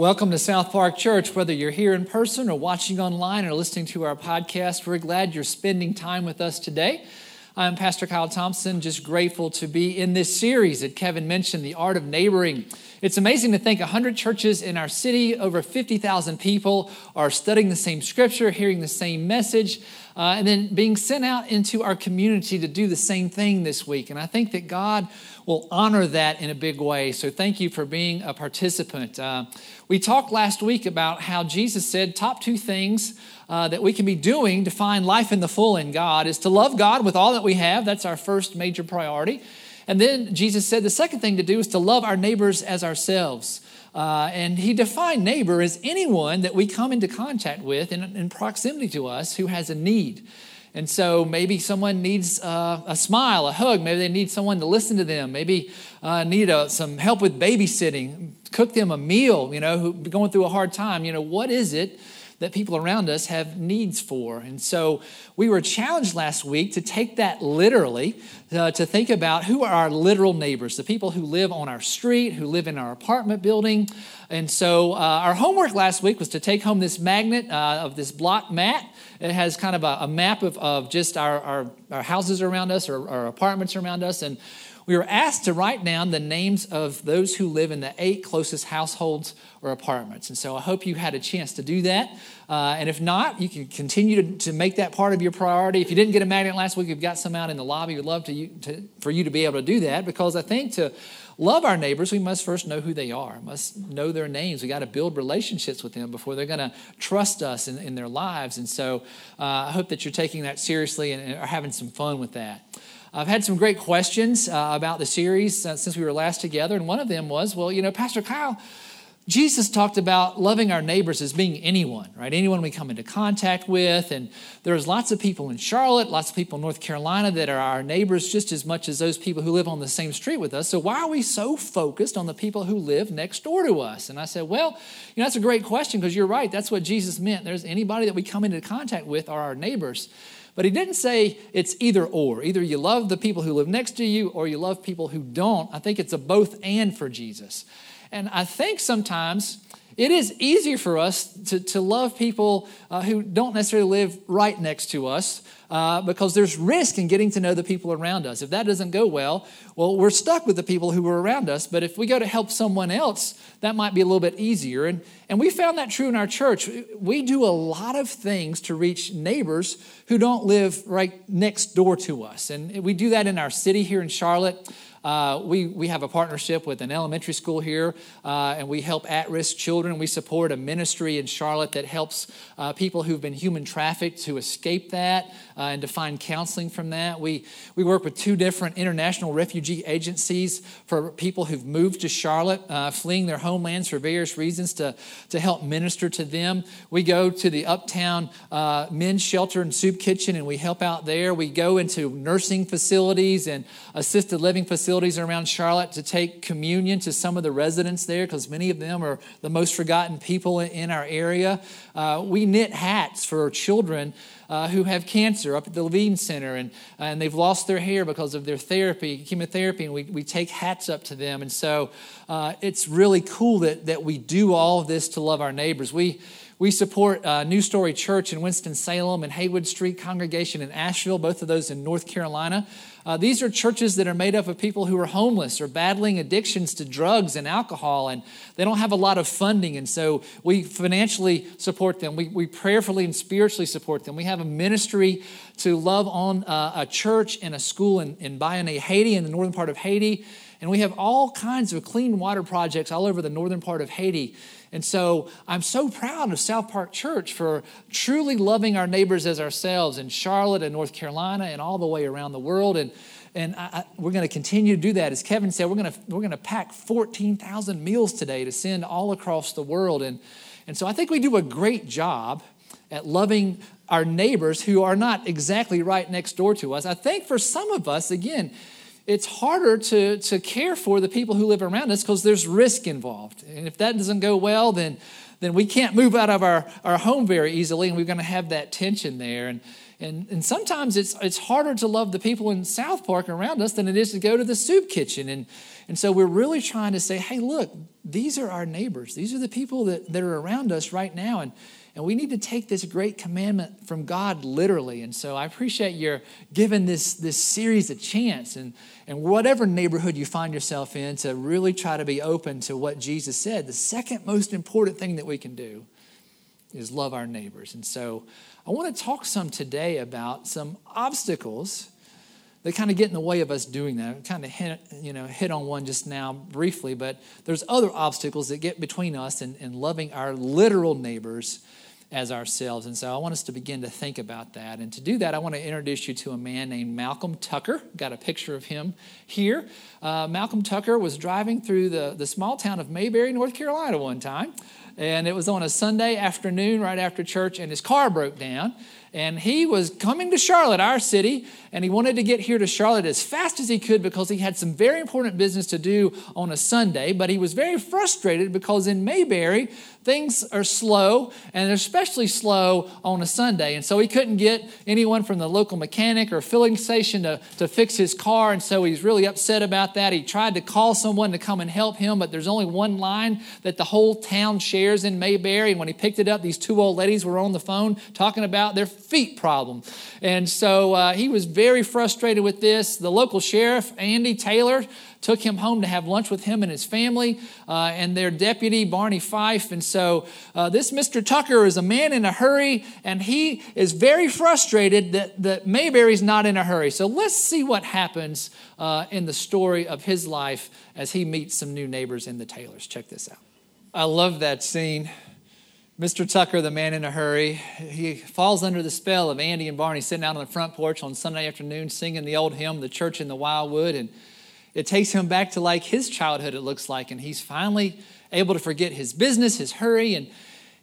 Welcome to South Park Church. Whether you're here in person or watching online or listening to our podcast, we're glad you're spending time with us today. I'm Pastor Kyle Thompson, just grateful to be in this series that Kevin mentioned, The Art of Neighboring. It's amazing to think 100 churches in our city, over 50,000 people are studying the same scripture, hearing the same message, uh, and then being sent out into our community to do the same thing this week. And I think that God will honor that in a big way. So thank you for being a participant. Uh, we talked last week about how Jesus said top two things uh, that we can be doing to find life in the full in God is to love God with all that we have. That's our first major priority. And then Jesus said the second thing to do is to love our neighbors as ourselves. Uh, and he defined neighbor as anyone that we come into contact with in, in proximity to us who has a need. And so maybe someone needs uh, a smile, a hug. Maybe they need someone to listen to them. Maybe uh, need a, uh, some help with babysitting, cook them a meal, you know, who going through a hard time. You know, what is it that people around us have needs for? And so we were challenged last week to take that literally, uh, to think about who are our literal neighbors, the people who live on our street, who live in our apartment building. And so uh, our homework last week was to take home this magnet uh, of this block map it has kind of a, a map of, of just our, our, our, houses around us or our apartments around us. And we were asked to write down the names of those who live in the eight closest households or apartments. And so I hope you had a chance to do that. Uh, and if not, you can continue to, to make that part of your priority. If you didn't get a magnet last week, we've got some out in the lobby. We'd love to, to, for you to be able to do that because I think to love our neighbors, we must first know who they are, must know their names. We got to build relationships with them before they're going to trust us in, in, their lives. And so uh, I hope that you're taking that seriously and are having some fun with that. I've had some great questions uh, about the series uh, since we were last together, and one of them was, well, you know, Pastor Kyle, Jesus talked about loving our neighbors as being anyone, right? Anyone we come into contact with. And there's lots of people in Charlotte, lots of people in North Carolina that are our neighbors just as much as those people who live on the same street with us. So why are we so focused on the people who live next door to us? And I said, well, you know, that's a great question because you're right. That's what Jesus meant. There's anybody that we come into contact with are our neighbors. But he didn't say it's either or. Either you love the people who live next to you or you love people who don't. I think it's a both and for Jesus. And I think sometimes it is easier for us to, to love people uh, who don't necessarily live right next to us uh, because there's risk in getting to know the people around us. If that doesn't go well, well, we're stuck with the people who are around us. But if we go to help someone else, that might be a little bit easier. And, and we found that true in our church. We do a lot of things to reach neighbors who don't live right next door to us. And we do that in our city here in Charlotte. Uh, we, we have a partnership with an elementary school here, uh, and we help at risk children. We support a ministry in Charlotte that helps uh, people who've been human trafficked to escape that uh, and to find counseling from that. We, we work with two different international refugee agencies for people who've moved to Charlotte, uh, fleeing their homelands for various reasons, to, to help minister to them. We go to the Uptown uh, Men's Shelter and Soup Kitchen, and we help out there. We go into nursing facilities and assisted living facilities facilities around Charlotte to take communion to some of the residents there because many of them are the most forgotten people in our area. Uh, we knit hats for children uh, who have cancer up at the Levine Center and, and they've lost their hair because of their therapy, chemotherapy, and we, we take hats up to them. And so uh, it's really cool that, that we do all of this to love our neighbors. We we support uh, New Story Church in Winston-Salem and Haywood Street Congregation in Asheville, both of those in North Carolina. Uh, these are churches that are made up of people who are homeless or battling addictions to drugs and alcohol, and they don't have a lot of funding. And so we financially support them. We, we prayerfully and spiritually support them. We have a ministry to love on uh, a church and a school in, in Bayonne, Haiti, in the northern part of Haiti. And we have all kinds of clean water projects all over the northern part of Haiti. And so I'm so proud of South Park Church for truly loving our neighbors as ourselves in Charlotte and North Carolina and all the way around the world. And, and I, I, we're going to continue to do that. As Kevin said, we're going to, we're to pack 14,000 meals today to send all across the world. And, and so I think we do a great job at loving our neighbors who are not exactly right next door to us. I think for some of us, again, it's harder to, to care for the people who live around us because there's risk involved. And if that doesn't go well, then, then we can't move out of our, our home very easily, and we're going to have that tension there. And, and, and sometimes it's, it's harder to love the people in South Park around us than it is to go to the soup kitchen. And, and so we're really trying to say, hey, look, these are our neighbors. These are the people that, that are around us right now. And, and we need to take this great commandment from God literally. And so I appreciate your giving this, this series a chance and, and whatever neighborhood you find yourself in to really try to be open to what Jesus said. The second most important thing that we can do is love our neighbors. And so I want to talk some today about some obstacles that kind of get in the way of us doing that. I kind of hit, you know, hit on one just now briefly, but there's other obstacles that get between us and, and loving our literal neighbors as ourselves. And so I want us to begin to think about that. And to do that, I want to introduce you to a man named Malcolm Tucker. Got a picture of him here. Uh, Malcolm Tucker was driving through the, the small town of Mayberry, North Carolina one time. And it was on a Sunday afternoon right after church, and his car broke down. And he was coming to Charlotte, our city, and he wanted to get here to Charlotte as fast as he could because he had some very important business to do on a Sunday. But he was very frustrated because in Mayberry, things are slow, and they're especially slow on a Sunday. And so he couldn't get anyone from the local mechanic or filling station to, to fix his car. And so he's really upset about that. He tried to call someone to come and help him, but there's only one line that the whole town shares in Mayberry. And when he picked it up, these two old ladies were on the phone talking about their feet problem. And so uh, he was very frustrated with this. The local sheriff, Andy Taylor, took him home to have lunch with him and his family uh, and their deputy, Barney Fife. And so uh, this Mr. Tucker is a man in a hurry, and he is very frustrated that, that Mayberry's not in a hurry. So let's see what happens uh, in the story of his life as he meets some new neighbors in the Taylors. Check this out. I love that scene. Mr. Tucker, the man in a hurry, he falls under the spell of Andy and Barney sitting out on the front porch on Sunday afternoon singing the old hymn, The Church in the Wildwood. And it takes him back to like his childhood, it looks like. And he's finally able to forget his business, his hurry, and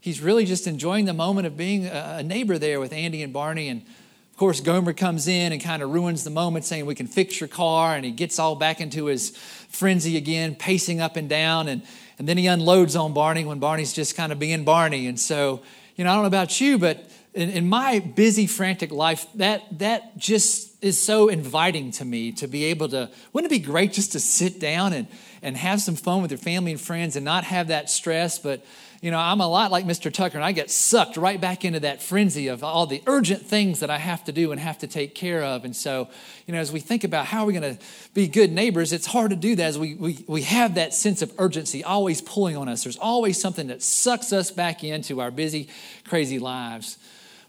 he's really just enjoying the moment of being a neighbor there with Andy and Barney. And of course, Gomer comes in and kind of ruins the moment, saying, We can fix your car. And he gets all back into his frenzy again, pacing up and down. And and then he unloads on Barney when Barney's just kind of being Barney. And so, you know, I don't know about you, but in, in my busy, frantic life, that, that just is so inviting to me to be able to, wouldn't it be great just to sit down and, and have some fun with your family and friends and not have that stress, but you know, I'm a lot like Mr. Tucker, and I get sucked right back into that frenzy of all the urgent things that I have to do and have to take care of. And so, you know, as we think about how are we going to be good neighbors, it's hard to do that as we, we, we have that sense of urgency always pulling on us. There's always something that sucks us back into our busy, crazy lives.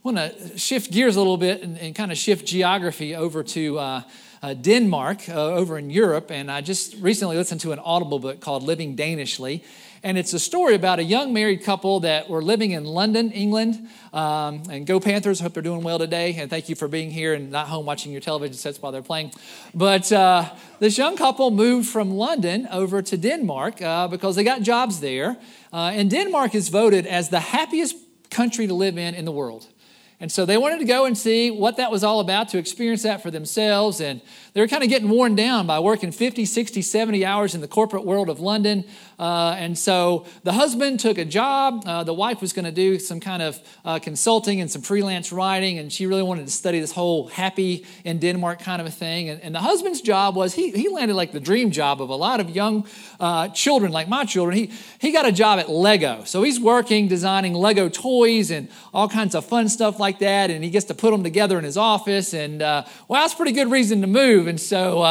I want to shift gears a little bit and, and kind of shift geography over to. Uh, uh, Denmark uh, over in Europe, and I just recently listened to an Audible book called Living Danishly. And it's a story about a young married couple that were living in London, England. Um, and go Panthers. Hope they're doing well today. And thank you for being here and not home watching your television sets while they're playing. But uh, this young couple moved from London over to Denmark uh, because they got jobs there. Uh, and Denmark is voted as the happiest country to live in in the world. And so they wanted to go and see what that was all about to experience that for themselves. And they were kind of getting worn down by working 50, 60, 70 hours in the corporate world of London. Uh, and so the husband took a job. Uh, the wife was going to do some kind of uh, consulting and some freelance writing. And she really wanted to study this whole happy in Denmark kind of a thing. And, and the husband's job was he, he landed like the dream job of a lot of young uh, children, like my children. He, he got a job at Lego. So he's working designing Lego toys and all kinds of fun stuff like that. And he gets to put them together in his office. And uh, well, that's pretty good reason to move. And so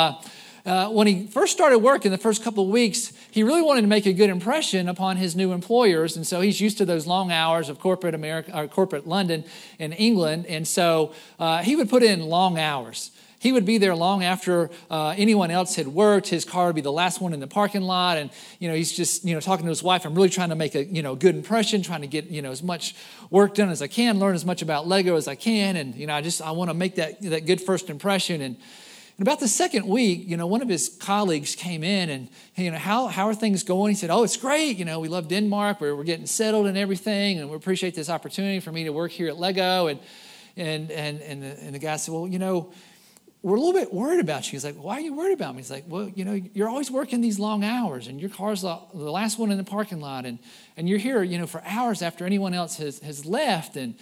uh, when he first started working the first couple of weeks, he really wanted to make a good impression upon his new employers. And so he's used to those long hours of corporate America or corporate London and England. And so uh, he would put in long hours. He would be there long after uh, anyone else had worked. His car would be the last one in the parking lot, and you know he's just you know talking to his wife. I'm really trying to make a you know good impression, trying to get you know as much work done as I can, learn as much about Lego as I can, and you know I just I want to make that that good first impression. And, and about the second week, you know, one of his colleagues came in and, you know, how, how are things going? He said, Oh, it's great. You know, we love Denmark. We're, we're getting settled and everything. And we appreciate this opportunity for me to work here at Lego. And, and, and, and, the, and the guy said, Well, you know, we're a little bit worried about you. He's like, why are you worried about me? He's like, well, you know, you're always working these long hours and your car's the, last one in the parking lot and, and you're here, you know, for hours after anyone else has, has left. And,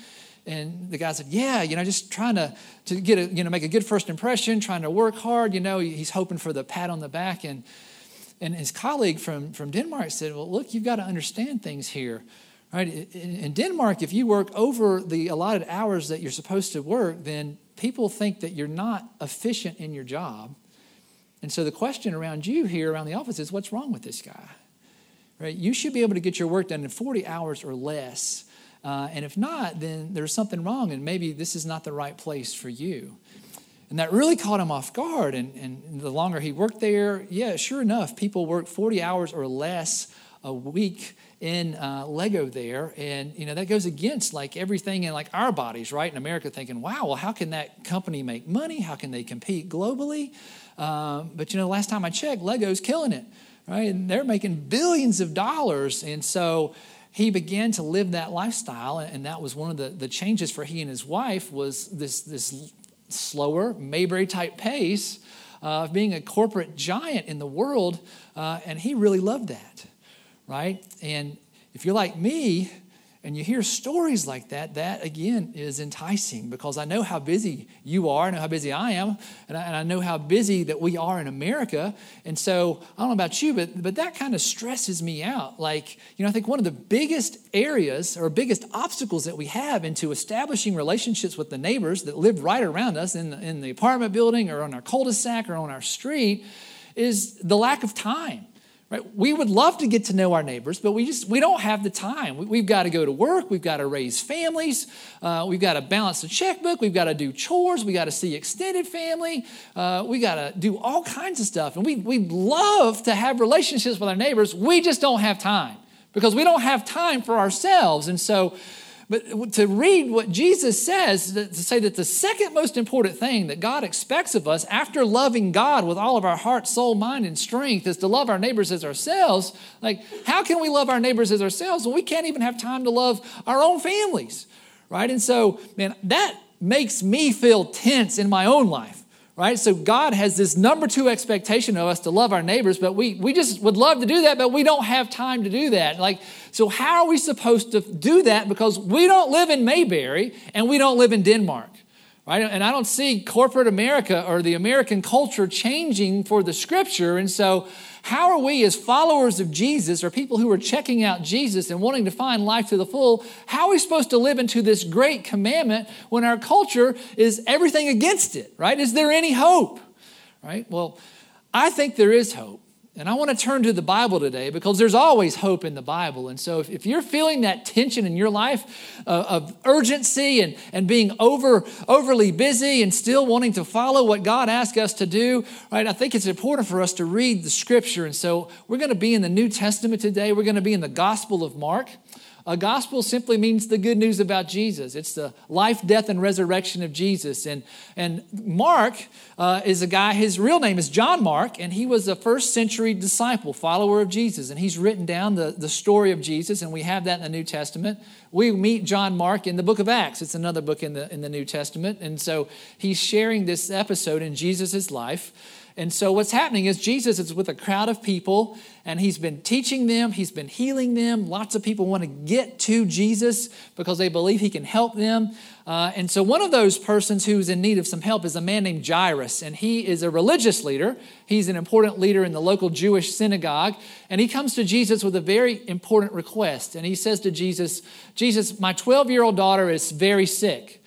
and the guy said, Yeah, you know, just trying to, to get a, you know, make a good first impression, trying to work hard, you know, he's hoping for the pat on the back. And, and his colleague from, from Denmark said, Well, look, you've got to understand things here. Right? In Denmark, if you work over the allotted hours that you're supposed to work, then people think that you're not efficient in your job. And so the question around you here around the office is what's wrong with this guy? Right? You should be able to get your work done in 40 hours or less. Uh, and if not, then there's something wrong, and maybe this is not the right place for you. And that really caught him off guard. And, and the longer he worked there, yeah, sure enough, people work 40 hours or less a week in uh, Lego there. And, you know, that goes against like everything in like our bodies, right? In America, thinking, wow, well, how can that company make money? How can they compete globally? Um, but, you know, last time I checked, Lego's killing it, right? And they're making billions of dollars. And so, he began to live that lifestyle and that was one of the, the changes for he and his wife was this, this slower mayberry type pace of being a corporate giant in the world uh, and he really loved that right? And if you're like me and you hear stories like that, that again is enticing because I know how busy you are, I know how busy I am, and I, and I, know how busy that we are in America. And so I don't know about you, but, but that kind of stresses me out. Like, you know, I think one of the biggest areas or biggest obstacles that we have into establishing relationships with the neighbors that live right around us in the, in the apartment building or on our cul de sac or on our street is the lack of time. Right? We would love to get to know our neighbors, but we just we don't have the time. We, have got to go to work. We've got to raise families. Uh, we've got to balance the checkbook. We've got to do chores. We got to see extended family. Uh, we got to do all kinds of stuff. And we we love to have relationships with our neighbors. We just don't have time because we don't have time for ourselves. And so but to read what Jesus says, to say that the second most important thing that God expects of us after loving God with all of our heart, soul, mind, and strength is to love our neighbors as ourselves. Like, how can we love our neighbors as ourselves when we can't even have time to love our own families? Right? And so, man, that makes me feel tense in my own life right? So God has this number two expectation of us to love our neighbors, but we, we just would love to do that, but we don't have time to do that. Like, so how are we supposed to do that? Because we don't live in Mayberry and we don't live in Denmark. Right? And I don't see corporate America or the American culture changing for the scripture. And so how are we, as followers of Jesus, or people who are checking out Jesus and wanting to find life to the full, how are we supposed to live into this great commandment when our culture is everything against it, right? Is there any hope, right? Well, I think there is hope. And I want to turn to the Bible today because there's always hope in the Bible. And so if, if you're feeling that tension in your life uh, of urgency and, and being over, overly busy and still wanting to follow what God asked us to do, right, I think it's important for us to read the scripture. And so we're going to be in the New Testament today. We're going to be in the Gospel of Mark. A gospel simply means the good news about Jesus. It's the life, death, and resurrection of Jesus. And, and Mark uh, is a guy, his real name is John Mark, and he was a first century disciple, follower of Jesus. And he's written down the, the story of Jesus, and we have that in the New Testament. We meet John Mark in the book of Acts. It's another book in the, in the New Testament. And so he's sharing this episode in Jesus' life. And so what's happening is Jesus is with a crowd of people and he's been teaching them, he's been healing them. Lots of people want to get to Jesus because they believe he can help them. Uh, and so one of those persons who's in need of some help is a man named Jairus, and he is a religious leader. He's an important leader in the local Jewish synagogue, and he comes to Jesus with a very important request. And he says to Jesus, Jesus, my 12 year old daughter is very sick.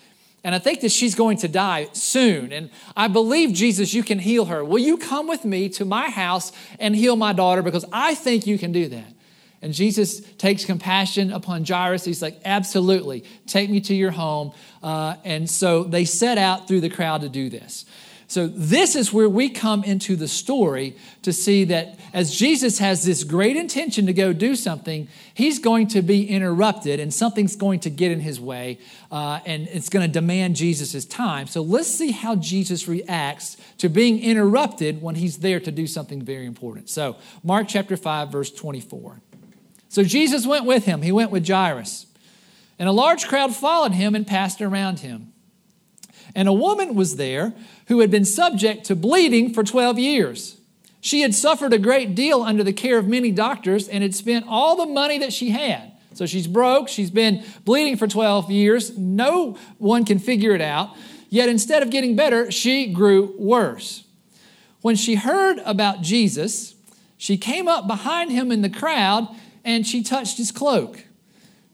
And I think that she's going to die soon. And I believe, Jesus, you can heal her. Will you come with me to my house and heal my daughter? Because I think you can do that. And Jesus takes compassion upon Jairus. He's like, Absolutely, take me to your home. Uh, and so they set out through the crowd to do this. So, this is where we come into the story to see that as Jesus has this great intention to go do something, he's going to be interrupted and something's going to get in his way uh, and it's going to demand Jesus' time. So, let's see how Jesus reacts to being interrupted when he's there to do something very important. So, Mark chapter 5, verse 24. So, Jesus went with him, he went with Jairus, and a large crowd followed him and passed around him. And a woman was there who had been subject to bleeding for 12 years. She had suffered a great deal under the care of many doctors and had spent all the money that she had. So she's broke. She's been bleeding for 12 years. No one can figure it out. Yet instead of getting better, she grew worse. When she heard about Jesus, she came up behind him in the crowd and she touched his cloak.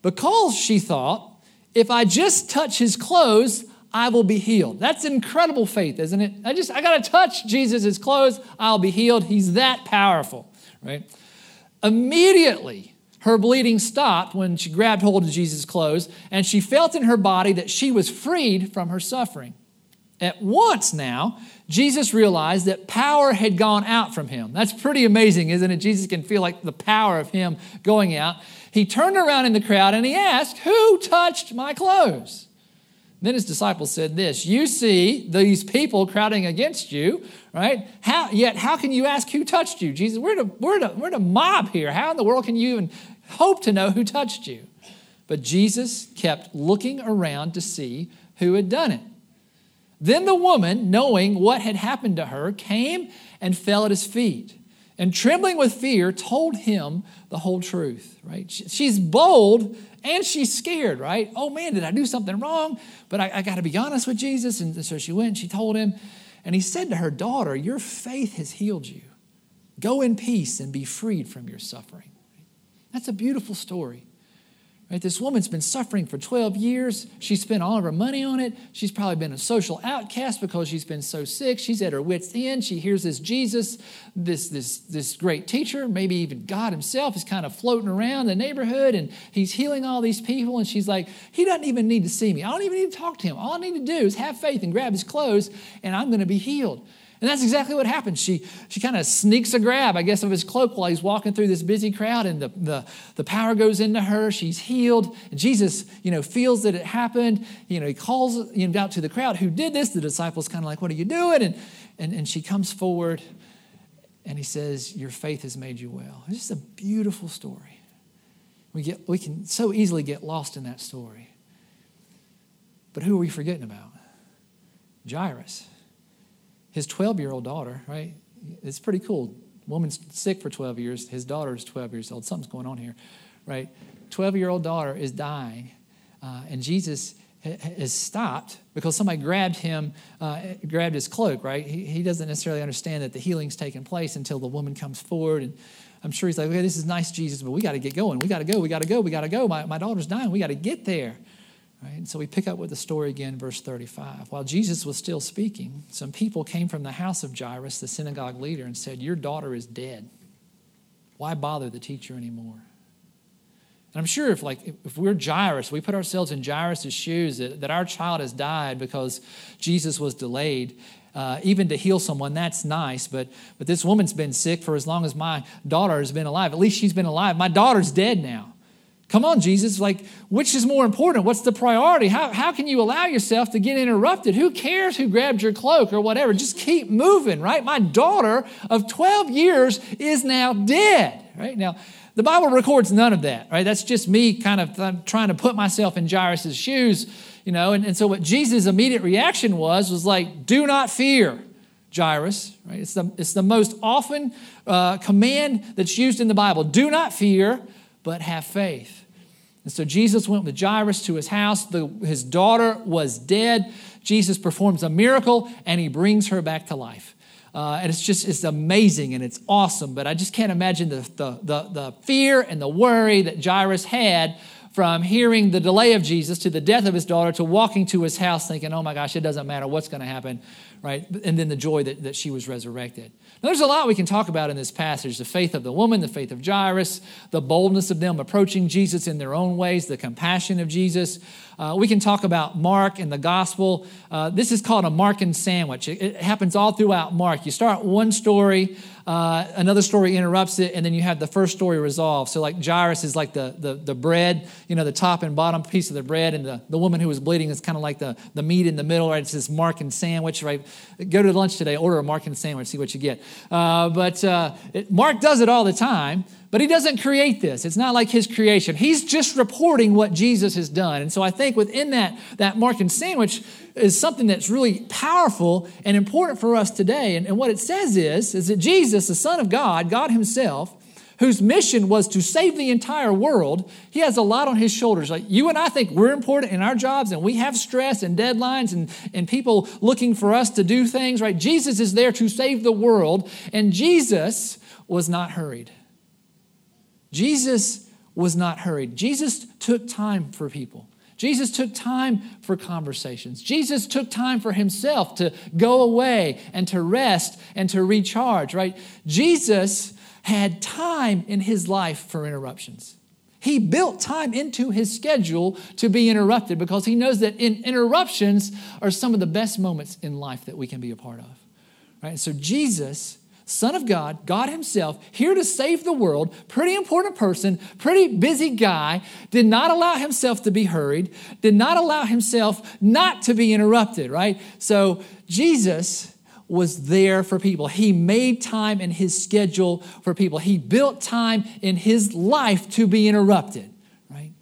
Because she thought, if I just touch his clothes, I will be healed. That's incredible faith, isn't it? I just I got to touch Jesus' clothes, I'll be healed. He's that powerful, right? Immediately, her bleeding stopped when she grabbed hold of Jesus' clothes, and she felt in her body that she was freed from her suffering. At once now, Jesus realized that power had gone out from him. That's pretty amazing, isn't it? Jesus can feel like the power of him going out. He turned around in the crowd and he asked, Who touched my clothes? Then his disciples said this You see these people crowding against you, right? How, yet, how can you ask who touched you? Jesus, we're the, we're, the, we're the mob here. How in the world can you even hope to know who touched you? But Jesus kept looking around to see who had done it. Then the woman, knowing what had happened to her, came and fell at his feet. And trembling with fear, told him the whole truth, right? She's bold and she's scared, right? Oh man, did I do something wrong? But I, I got to be honest with Jesus. And so she went and she told him. And he said to her, Daughter, your faith has healed you. Go in peace and be freed from your suffering. That's a beautiful story. Right? This woman's been suffering for 12 years. She spent all of her money on it. She's probably been a social outcast because she's been so sick. She's at her wits' end. She hears this Jesus, this, this, this great teacher, maybe even God Himself, is kind of floating around the neighborhood and He's healing all these people. And she's like, He doesn't even need to see me. I don't even need to talk to Him. All I need to do is have faith and grab His clothes, and I'm going to be healed. And that's exactly what happens. She, she kind of sneaks a grab, I guess, of his cloak while he's walking through this busy crowd, and the, the, the power goes into her. She's healed. And Jesus, you know, feels that it happened. You know, he calls you know, out to the crowd who did this. The disciples kind of like, what are you doing? And, and, and she comes forward, and he says, your faith has made you well. It's just a beautiful story. We, get, we can so easily get lost in that story. But who are we forgetting about? Jairus his 12 year old daughter, right? It's pretty cool. Woman's sick for 12 years. His daughter is 12 years old. Something's going on here, right? 12 year old daughter is dying, uh, and Jesus has stopped because somebody grabbed him, uh, grabbed his cloak, right? He, he doesn't necessarily understand that the healing's taking place until the woman comes forward. And I'm sure he's like, okay, this is nice, Jesus, but we got to get going. We got to go. We got to go. We got to go. My, my daughter's dying. We got to get there. Right? And so we pick up with the story again, verse 35. While Jesus was still speaking, some people came from the house of Jairus, the synagogue leader, and said, Your daughter is dead. Why bother the teacher anymore? And I'm sure if, like, if we're Jairus, we put ourselves in Jairus' shoes, that, that our child has died because Jesus was delayed. Uh, even to heal someone, that's nice. But, but this woman's been sick for as long as my daughter has been alive. At least she's been alive. My daughter's dead now. Come on, Jesus. Like, which is more important? What's the priority? How, how can you allow yourself to get interrupted? Who cares who grabbed your cloak or whatever? Just keep moving, right? My daughter of 12 years is now dead, right? Now, the Bible records none of that, right? That's just me kind of trying to put myself in Jairus' shoes, you know. And, and so, what Jesus' immediate reaction was, was like, do not fear. Jairus, right? It's the, it's the most often uh, command that's used in the Bible. Do not fear, but have faith. And so Jesus went with Jairus to his house. The, his daughter was dead. Jesus performs a miracle and he brings her back to life. Uh, and it's just it's amazing and it's awesome but i just can't imagine the, the, the, the, fear and the worry that jairus had from hearing the delay of jesus to the death of his daughter to walking to his house thinking oh my gosh it doesn't matter what's going to happen right and then the joy that, that she was resurrected now, there's a lot we can talk about in this passage the faith of the woman, the faith of Jairus, the boldness of them approaching Jesus in their own ways, the compassion of Jesus. Uh, we can talk about Mark and the gospel. Uh, this is called a Markan sandwich. It, it, happens all throughout Mark. You start one story, uh, another story interrupts it, and then you have the first story resolved. So, like Jairus is like the, the, the bread, you know, the top and bottom piece of the bread, and the, the woman who was bleeding is kind of like the, the meat in the middle, right? It's this Markan sandwich, right? Go to lunch today, order a Markan sandwich, see what you get. Uh, but uh, it, Mark does it all the time. But he doesn't create this. It's not like his creation. He's just reporting what Jesus has done. And so I think within that, that Markan sandwich is something that's really powerful and important for us today. And, and what it says is, is that Jesus, the Son of God, God Himself, whose mission was to save the entire world, he has a lot on his shoulders. Like you and I think we're important in our jobs and we have stress and deadlines and, and people looking for us to do things, right? Jesus is there to save the world, and Jesus was not hurried. Jesus was not hurried. Jesus took time for people. Jesus took time for conversations. Jesus took time for himself to go away and to rest and to recharge, right? Jesus had time in his life for interruptions. He built time into his schedule to be interrupted because he knows that in interruptions are some of the best moments in life that we can be a part of. Right? So Jesus Son of God, God Himself, here to save the world, pretty important person, pretty busy guy, did not allow himself to be hurried, did not allow himself not to be interrupted, right? So Jesus was there for people. He made time in his schedule for people. He built time in his life to be interrupted, right?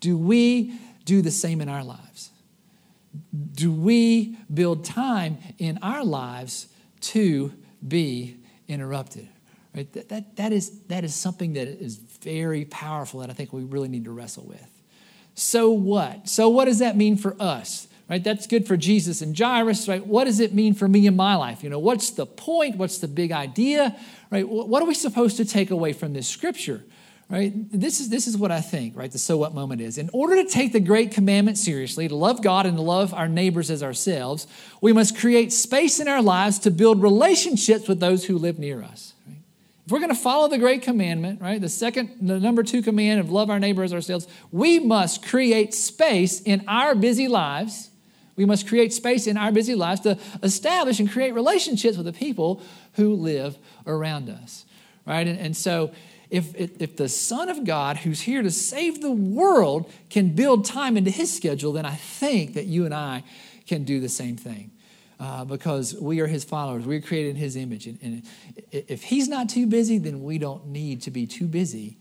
Do we do the same in our lives? Do we build time in our lives to be interrupted. Right? That, that, that, is, that is something that is very powerful that I think we really need to wrestle with. So what? So what does that mean for us? Right? That's good for Jesus and Jairus, right? What does it mean for me in my life? You know, what's the point? What's the big idea? Right? What are we supposed to take away from this scripture? Right? This is, this is what I think, right? The so what moment is. In order to take the great commandment seriously, to love God and to love our neighbors as ourselves, we must create space in our lives to build relationships with those who live near us. Right? If we're going to follow the great commandment, right? The second, the number two command of love our neighbor as ourselves, we must create space in our busy lives. We must create space in our busy lives to establish and create relationships with the people who live around us, right? And, and so, if, if the Son of God, who's here to save the world, can build time into his schedule, then I think that you and I can do the same thing. Uh, because we are his followers. We're created in his image. And, and if he's not too busy, then we don't need to be too busy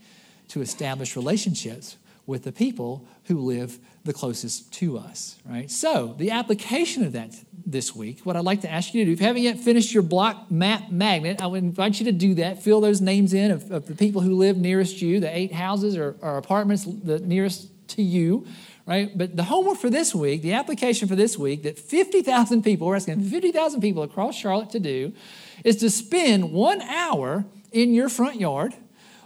to establish relationships with the people who live the closest to us, right? So, the application of that this week, what I'd like to ask you to do, if you haven't yet finished your block map magnet, I would invite you to do that. Fill those names in of, of the people who live nearest you, the eight houses or, or apartments the nearest to you, right? But the homework for this week, the application for this week that 50,000 people, we're asking 50,000 people across Charlotte to do, is to spend one hour in your front yard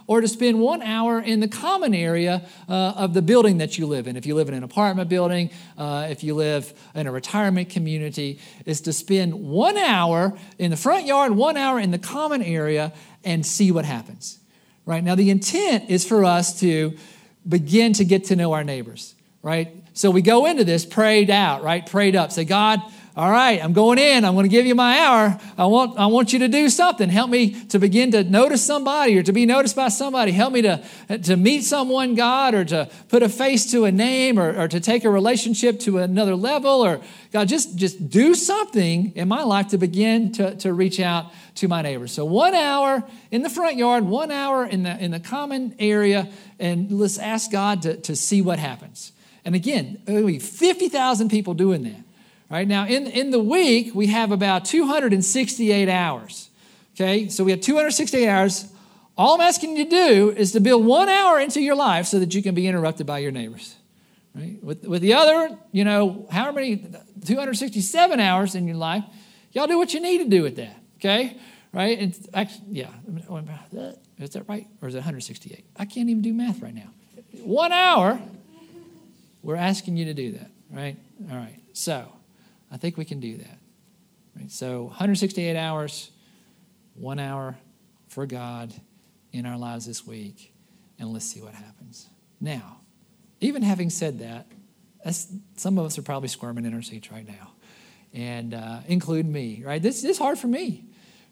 or to spend one hour in the common area uh, of the building that you live in. If you live in an apartment building, uh, if you live in a retirement community, is to spend one hour in the front yard, one hour in the common area, and see what happens. Right now, the intent is for us to begin to get to know our neighbors. Right, so we go into this prayed out. Right, prayed up. Say, God all right, I'm going in. I'm going to give you my hour. I want, I want you to do something. Help me to begin to notice somebody or to be noticed by somebody. Help me to, to meet someone, God, or to put a face to a name or, or to take a relationship to another level or God, just, just do something in my life to begin to, to reach out to my neighbors. So one hour in the front yard, one hour in the, in the common area, and let's ask God to, to see what happens. And again, 50,000 people doing that. Right now, in, in the week, we have about 268 hours. Okay, so we have 268 hours. All I'm asking you to do is to build one hour into your life so that you can be interrupted by your neighbors. Right? With, with the other, you know, how many, 267 hours in your life, y'all do what you need to do with that. Okay? Right? And actually, yeah. Is that right? Or is it 168? I can't even do math right now. One hour, we're asking you to do that. Right? All right. So, I think we can do that. Right? So 168 hours, one hour for God in our lives this week, and let's see what happens. Now, even having said that, some of us are probably squirming in our seats right now, and uh, include me. Right? This, this is hard for me.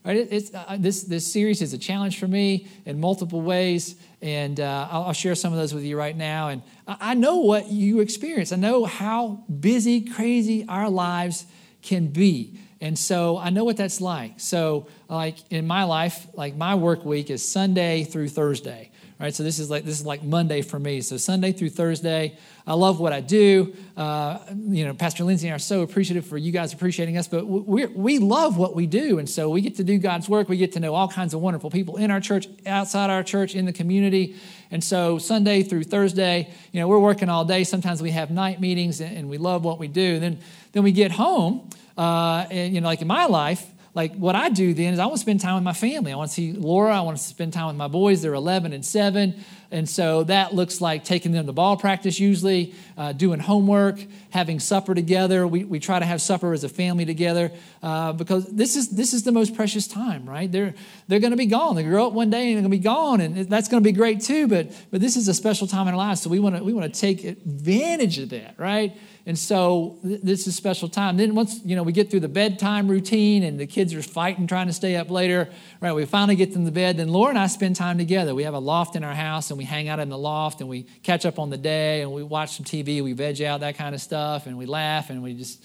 Right? It, it's, uh, this, this series is a challenge for me in multiple ways, and uh, I'll, I'll, share some of those with you right now. And I, I know what you experience. I know how busy, crazy our lives can be. And so I know what that's like. So, like in my life, like my work week is Sunday through Thursday, Right, so this is like this is like Monday for me. So Sunday through Thursday, I love what I do. Uh, you know, Pastor Lindsay and I are so appreciative for you guys appreciating us, but we we love what we do, and so we get to do God's work. We get to know all kinds of wonderful people in our church, outside our church, in the community, and so Sunday through Thursday, you know, we're working all day. Sometimes we have night meetings, and we love what we do. Then then we get home, uh, and you know, like in my life like what I do then is I want to spend time with my family. I want to see Laura. I want to spend time with my boys. They're 11 and 7. And so that looks like taking them to ball practice usually, uh, doing homework, having supper together. We, we try to have supper as a family together uh, because this is, this is the most precious time, right? They're, they're going to be gone. They grow up one day and they're going to be gone. And that's going to be great too. But, but this is a special time in our lives. So we want to, we want to take advantage of that, right? And so th- this is a special time. Then once you know we get through the bedtime routine and the kids are fighting trying to stay up later, right? We finally get them to bed. Then Laura and I spend time together. We have a loft in our house and we hang out in the loft and we catch up on the day and we watch some TV. We veg out that kind of stuff and we laugh and we just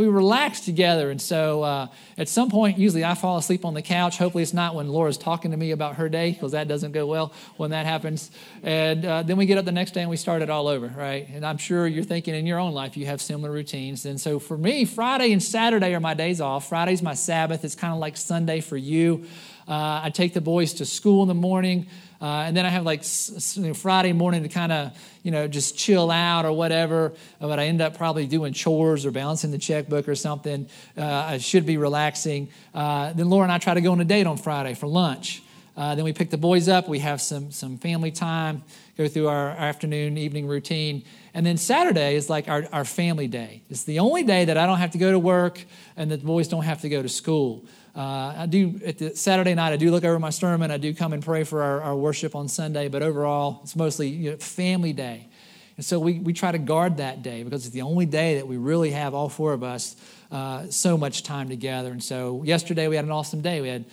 we relax together. And so uh, at some point, usually I fall asleep on the couch. Hopefully, it's not when Laura's talking to me about her day, because that doesn't go well when that happens. And uh, then we get up the next day and we start it all over, right? And I'm sure you're thinking in your own life you have similar routines. And so for me, Friday and Saturday are my days off. Friday's my Sabbath. It's kind of like Sunday for you. Uh, I take the boys to school in the morning. Uh, and then I have like Friday morning to kind of, you know, just chill out or whatever. But I end up probably doing chores or balancing the checkbook or something. Uh, I should be relaxing. Uh, then Laura and I try to go on a date on Friday for lunch. Uh, then we pick the boys up. We have some, some family time, go through our, our afternoon, evening routine. And then Saturday is like our, our family day. It's the only day that I don't have to go to work and the boys don't have to go to school. Uh, I do, at the Saturday night, I do look over my sermon. I do come and pray for our, our worship on Sunday, but overall, it's mostly you know, family day. And so we, we try to guard that day because it's the only day that we really have, all four of us, uh, so much time together. And so yesterday we had an awesome day. We had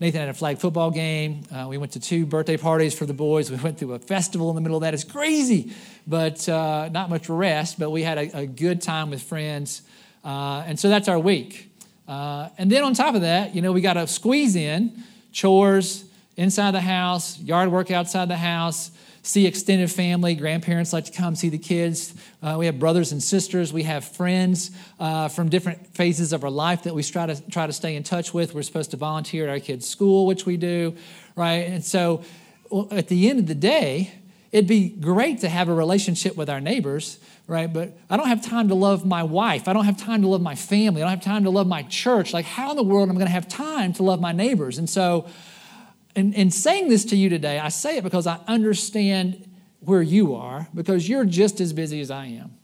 Nathan had a flag football game. Uh, we went to two birthday parties for the boys. We went through a festival in the middle of that. It's crazy, but uh, not much rest. But we had a, a good time with friends. Uh, and so that's our week. Uh, and then on top of that, you know, we got to squeeze in chores inside the house, yard work outside the house, see extended family. Grandparents like to come see the kids. Uh, we have brothers and sisters. We have friends uh, from different phases of our life that we try to try to stay in touch with. We're supposed to volunteer at our kids' school, which we do, right? And so, at the end of the day, it'd be great to have a relationship with our neighbors right? But I don't have time to love my wife. I don't have time to love my family. I don't have time to love my church. Like, how in the world am I going to have time to love my neighbors? And so, in, in saying this to you today, I say it because I understand where you are, because you're just as busy as I am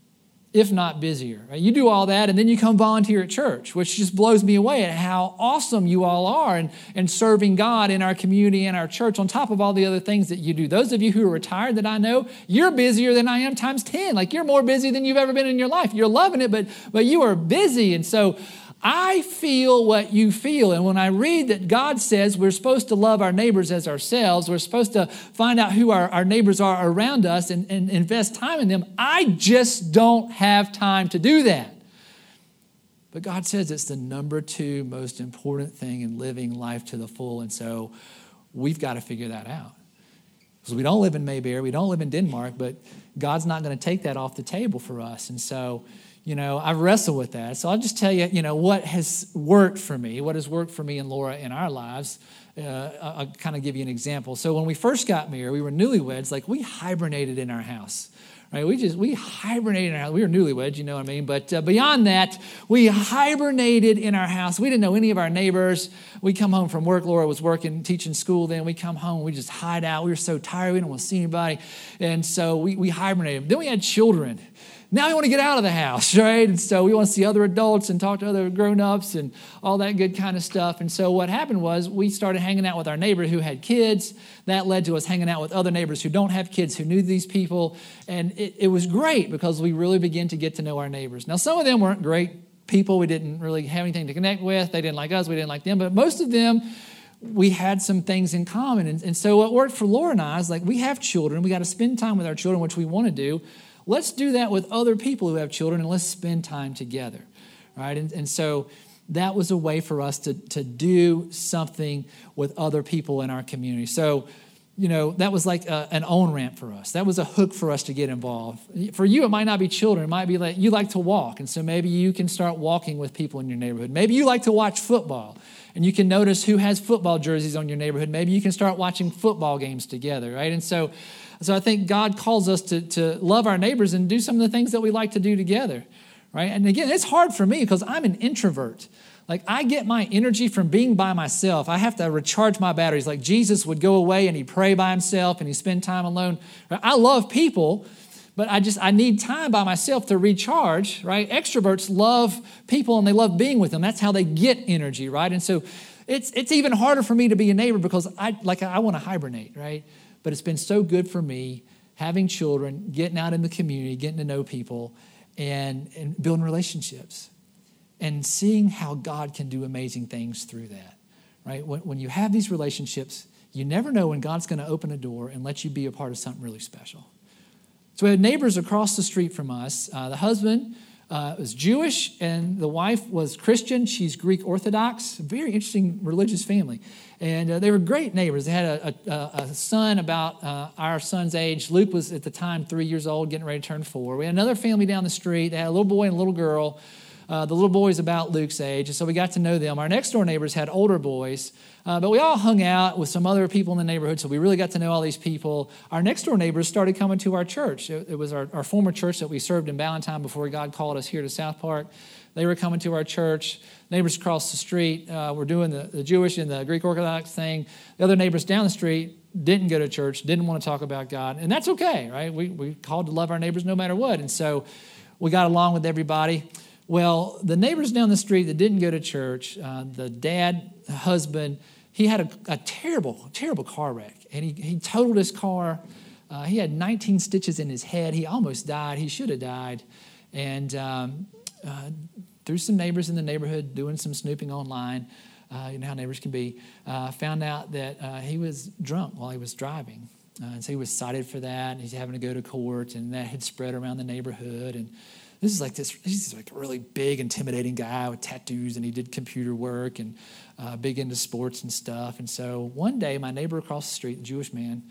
if not busier. Right? You do all that, and then you come volunteer at church, which just blows me away at how awesome you all are and, and serving God in our community and our church on top of all the other things that you do. Those of you who are retired that I know, you're busier than I am times 10. Like you're more busy than you've ever been in your life. You're loving it, but, but you are busy. And so I feel what you feel. And when I read that God says we're supposed to love our neighbors as ourselves, we're supposed to find out who our, our neighbors are around us and, and invest time in them, I just don't have time to do that. But God says it's the number two most important thing in living life to the full. And so we've got to figure that out. Because we don't live in Mayberry, we don't live in Denmark, but God's not going to take that off the table for us. And so you know, I wrestle with that. So I'll just tell you, you know, what has worked for me, what has worked for me and Laura in our lives. Uh, I'll kind of give you an example. So when we first got married, we were newlyweds, like we hibernated in our house. Right, we just we hibernated in our house. We were newlyweds, you know what I mean. But uh, beyond that, we hibernated in our house. We didn't know any of our neighbors. We come home from work. Laura was working, teaching school. Then we come home. We just hide out. We were so tired. We didn't want to see anybody, and so we we hibernated. Then we had children, now we want to get out of the house, right? And so we want to see other adults and talk to other grown-ups and all that good kind of stuff. And so what happened was we started hanging out with our neighbor who had kids. That led to us hanging out with other neighbors who don't have kids, who knew these people. And it, it was great because we really began to get to know our neighbors. Now, some of them weren't great people. We didn't really have anything to connect with. They didn't like us. We didn't like them. But most of them, we had some things in common. And, and so what worked for Laura and I is like we have children. We got to spend time with our children, which we want to do. Let's do that with other people who have children and let's spend time together. Right? And, and so that was a way for us to, to do something with other people in our community. So you know, that was like a, an on ramp for us. That was a hook for us to get involved. For you, it might not be children. It might be like you like to walk. And so maybe you can start walking with people in your neighborhood. Maybe you like to watch football and you can notice who has football jerseys on your neighborhood. Maybe you can start watching football games together, right? And so, so I think God calls us to, to love our neighbors and do some of the things that we like to do together, right? And again, it's hard for me because I'm an introvert. Like, I get my energy from being by myself. I have to recharge my batteries. Like, Jesus would go away and he'd pray by himself and he'd spend time alone. I love people, but I just, I need time by myself to recharge, right? Extroverts love people and they love being with them. That's how they get energy, right? And so it's, it's even harder for me to be a neighbor because I, like, I want to hibernate, right? But it's been so good for me having children, getting out in the community, getting to know people, and, and building relationships and seeing how God can do amazing things through that, right? When, when you have these relationships, you never know when God's going to open a door and let you be a part of something really special. So we had neighbors across the street from us. Uh, the husband uh, was Jewish and the wife was Christian. She's Greek Orthodox, very interesting religious family. And uh, they were great neighbors. They had a, a, a son about uh, our son's age. Luke was at the time three years old, getting ready to turn four. We had another family down the street. They had a little boy and a little girl. Uh, the little boys about Luke's age, and so we got to know them. Our next door neighbors had older boys, uh, but we all hung out with some other people in the neighborhood, so we really got to know all these people. Our next door neighbors started coming to our church. It, it was our, our former church that we served in Ballantyne before God called us here to South Park. They were coming to our church. Neighbors across the street uh, were doing the, the Jewish and the Greek Orthodox thing. The other neighbors down the street didn't go to church, didn't want to talk about God, and that's okay, right? We, we called to love our neighbors no matter what. And so we got along with everybody. Well, the neighbors down the street that didn't go to church, uh, the dad, husband, he had a, a, terrible, terrible car wreck. And he, he totaled his car. Uh, he had 19 stitches in his head. He almost died. He should have died. And um, uh, through some neighbors in the neighborhood doing some snooping online, uh, you know how neighbors can be, uh, found out that uh, he was drunk while he was driving. and so he was cited for that. And he's having to go to court, and that had spread around the neighborhood. And this is like this, he's like a really big, intimidating guy with tattoos, and he did computer work and uh, big into sports and stuff. And so one day, my neighbor across the street, the Jewish man,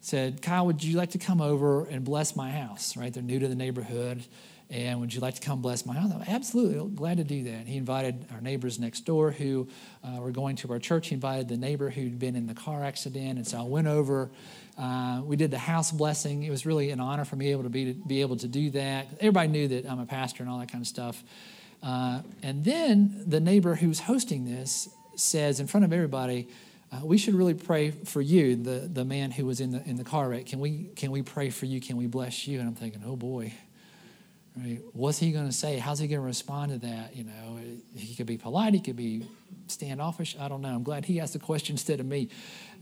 said, Kyle, would you like to come over and bless my house? Right? They're new to the neighborhood. And would you like to come bless my house? Absolutely glad to do that. He invited our neighbors next door who uh, were going to our church. He invited the neighbor who'd been in the car accident. And so I went over uh, we did the house blessing. It was really an honor for me able to be, to be able to do that. Everybody knew that I'm a pastor and all that kind of stuff. Uh, and then the neighbor who's hosting this says in front of everybody, uh, we should really pray for you, the, the man who was in the, in the car wreck. Can we, can we pray for you? Can we bless you? And I'm thinking, oh boy, right? what's he going to say? How's he going to respond to that? You know, he could be polite, he could be standoffish. I don't know. I'm glad he asked the question instead of me.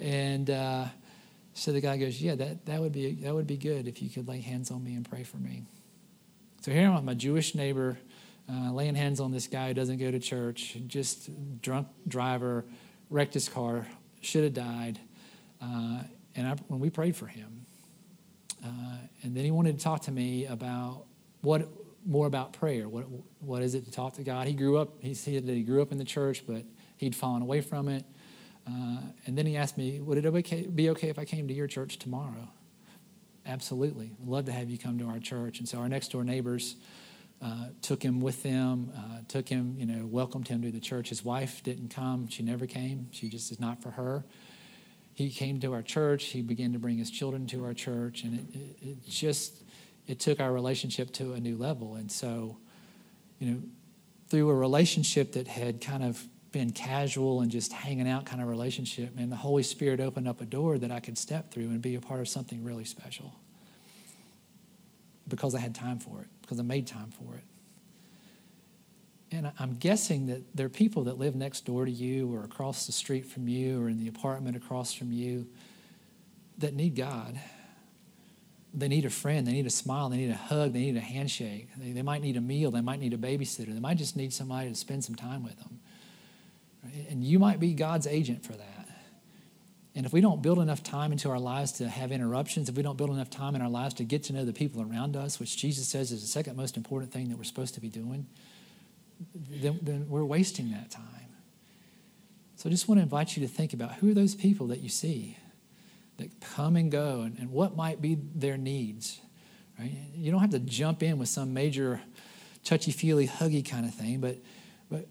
And, uh, so the guy goes, Yeah, that, that, would be, that would be good if you could lay hands on me and pray for me. So here I'm, with my Jewish neighbor, uh, laying hands on this guy who doesn't go to church, just drunk driver, wrecked his car, should have died. Uh, and I, when we prayed for him, uh, and then he wanted to talk to me about what more about prayer. What what is it to talk to God? He grew up. He said that he grew up in the church, but he'd fallen away from it. Uh, and then he asked me, Would it be okay if I came to your church tomorrow? Absolutely. I'd love to have you come to our church. And so our next door neighbors uh, took him with them, uh, took him, you know, welcomed him to the church. His wife didn't come. She never came. She just is not for her. He came to our church. He began to bring his children to our church. And it, it, it just, it took our relationship to a new level. And so, you know, through a relationship that had kind of been casual and just hanging out kind of relationship, man, the Holy Spirit opened up a door that I could step through and be a part of something really special. Because I had time for it, because I made time for it. And I'm guessing that there are people that live next door to you or across the street from you or in the apartment across from you that need God. They need a friend. They need a smile. They need a hug. They need a handshake. They, they might need a meal. They might need a babysitter. They might just need somebody to spend some time with them. And you might be God's agent for that. And if we don't build enough time into our lives to have interruptions, if we don't build enough time in our lives to get to know the people around us, which Jesus says is the second most important thing that we're supposed to be doing, then, then we're wasting that time. So I just want to invite you to think about who are those people that you see? That come and go and, and what might be their needs. Right? You don't have to jump in with some major touchy feely, huggy kind of thing, but, but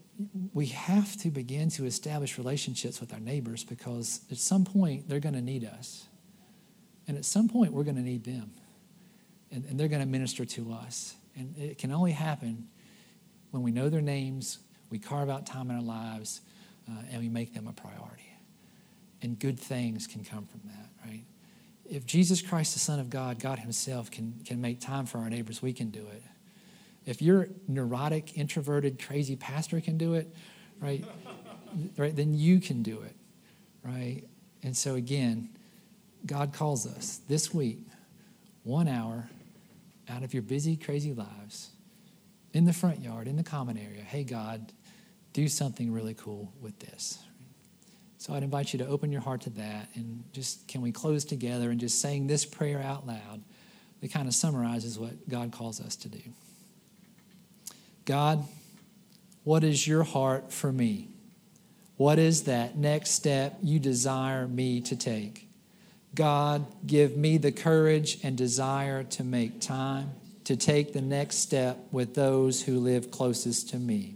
we have to begin to establish relationships with our neighbors because at some point they're going to need us. And at some point we're going to need them. And, and they're going to minister to us. And it can only happen when we know their names, we carve out time in our lives, uh, and we make them a priority. And good things can come from that, right? If Jesus Christ, the Son of God, God Himself, can, can make time for our neighbors, we can do it. If your neurotic, introverted, crazy pastor can do it, right, right, then you can do it, right? And so again, God calls us this week, one hour out of your busy, crazy lives, in the front yard, in the common area. Hey, God, do something really cool with this. So I'd invite you to open your heart to that and just can we close together and just saying this prayer out loud that kind of summarizes what God calls us to do. God, what is your heart for me? What is that next step you desire me to take? God, give me the courage and desire to make time to take the next step with those who live closest to me.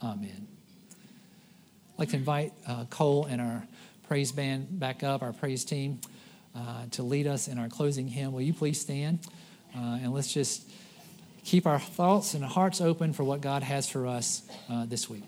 Amen. I'd like to invite uh, Cole and our praise band back up, our praise team, uh, to lead us in our closing hymn. Will you please stand? Uh, and let's just keep our thoughts and hearts open for what God has for us uh, this week.